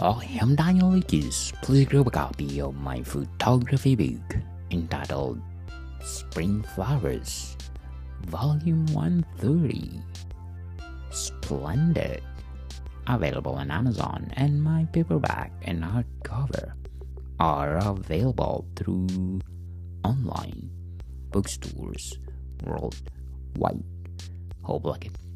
Oh, I am Daniel Lucas. Please grab a copy of my photography book entitled Spring Flowers, Volume 130. Splendid. Available on Amazon, and my paperback and hardcover are available through online bookstores worldwide. Hope like it.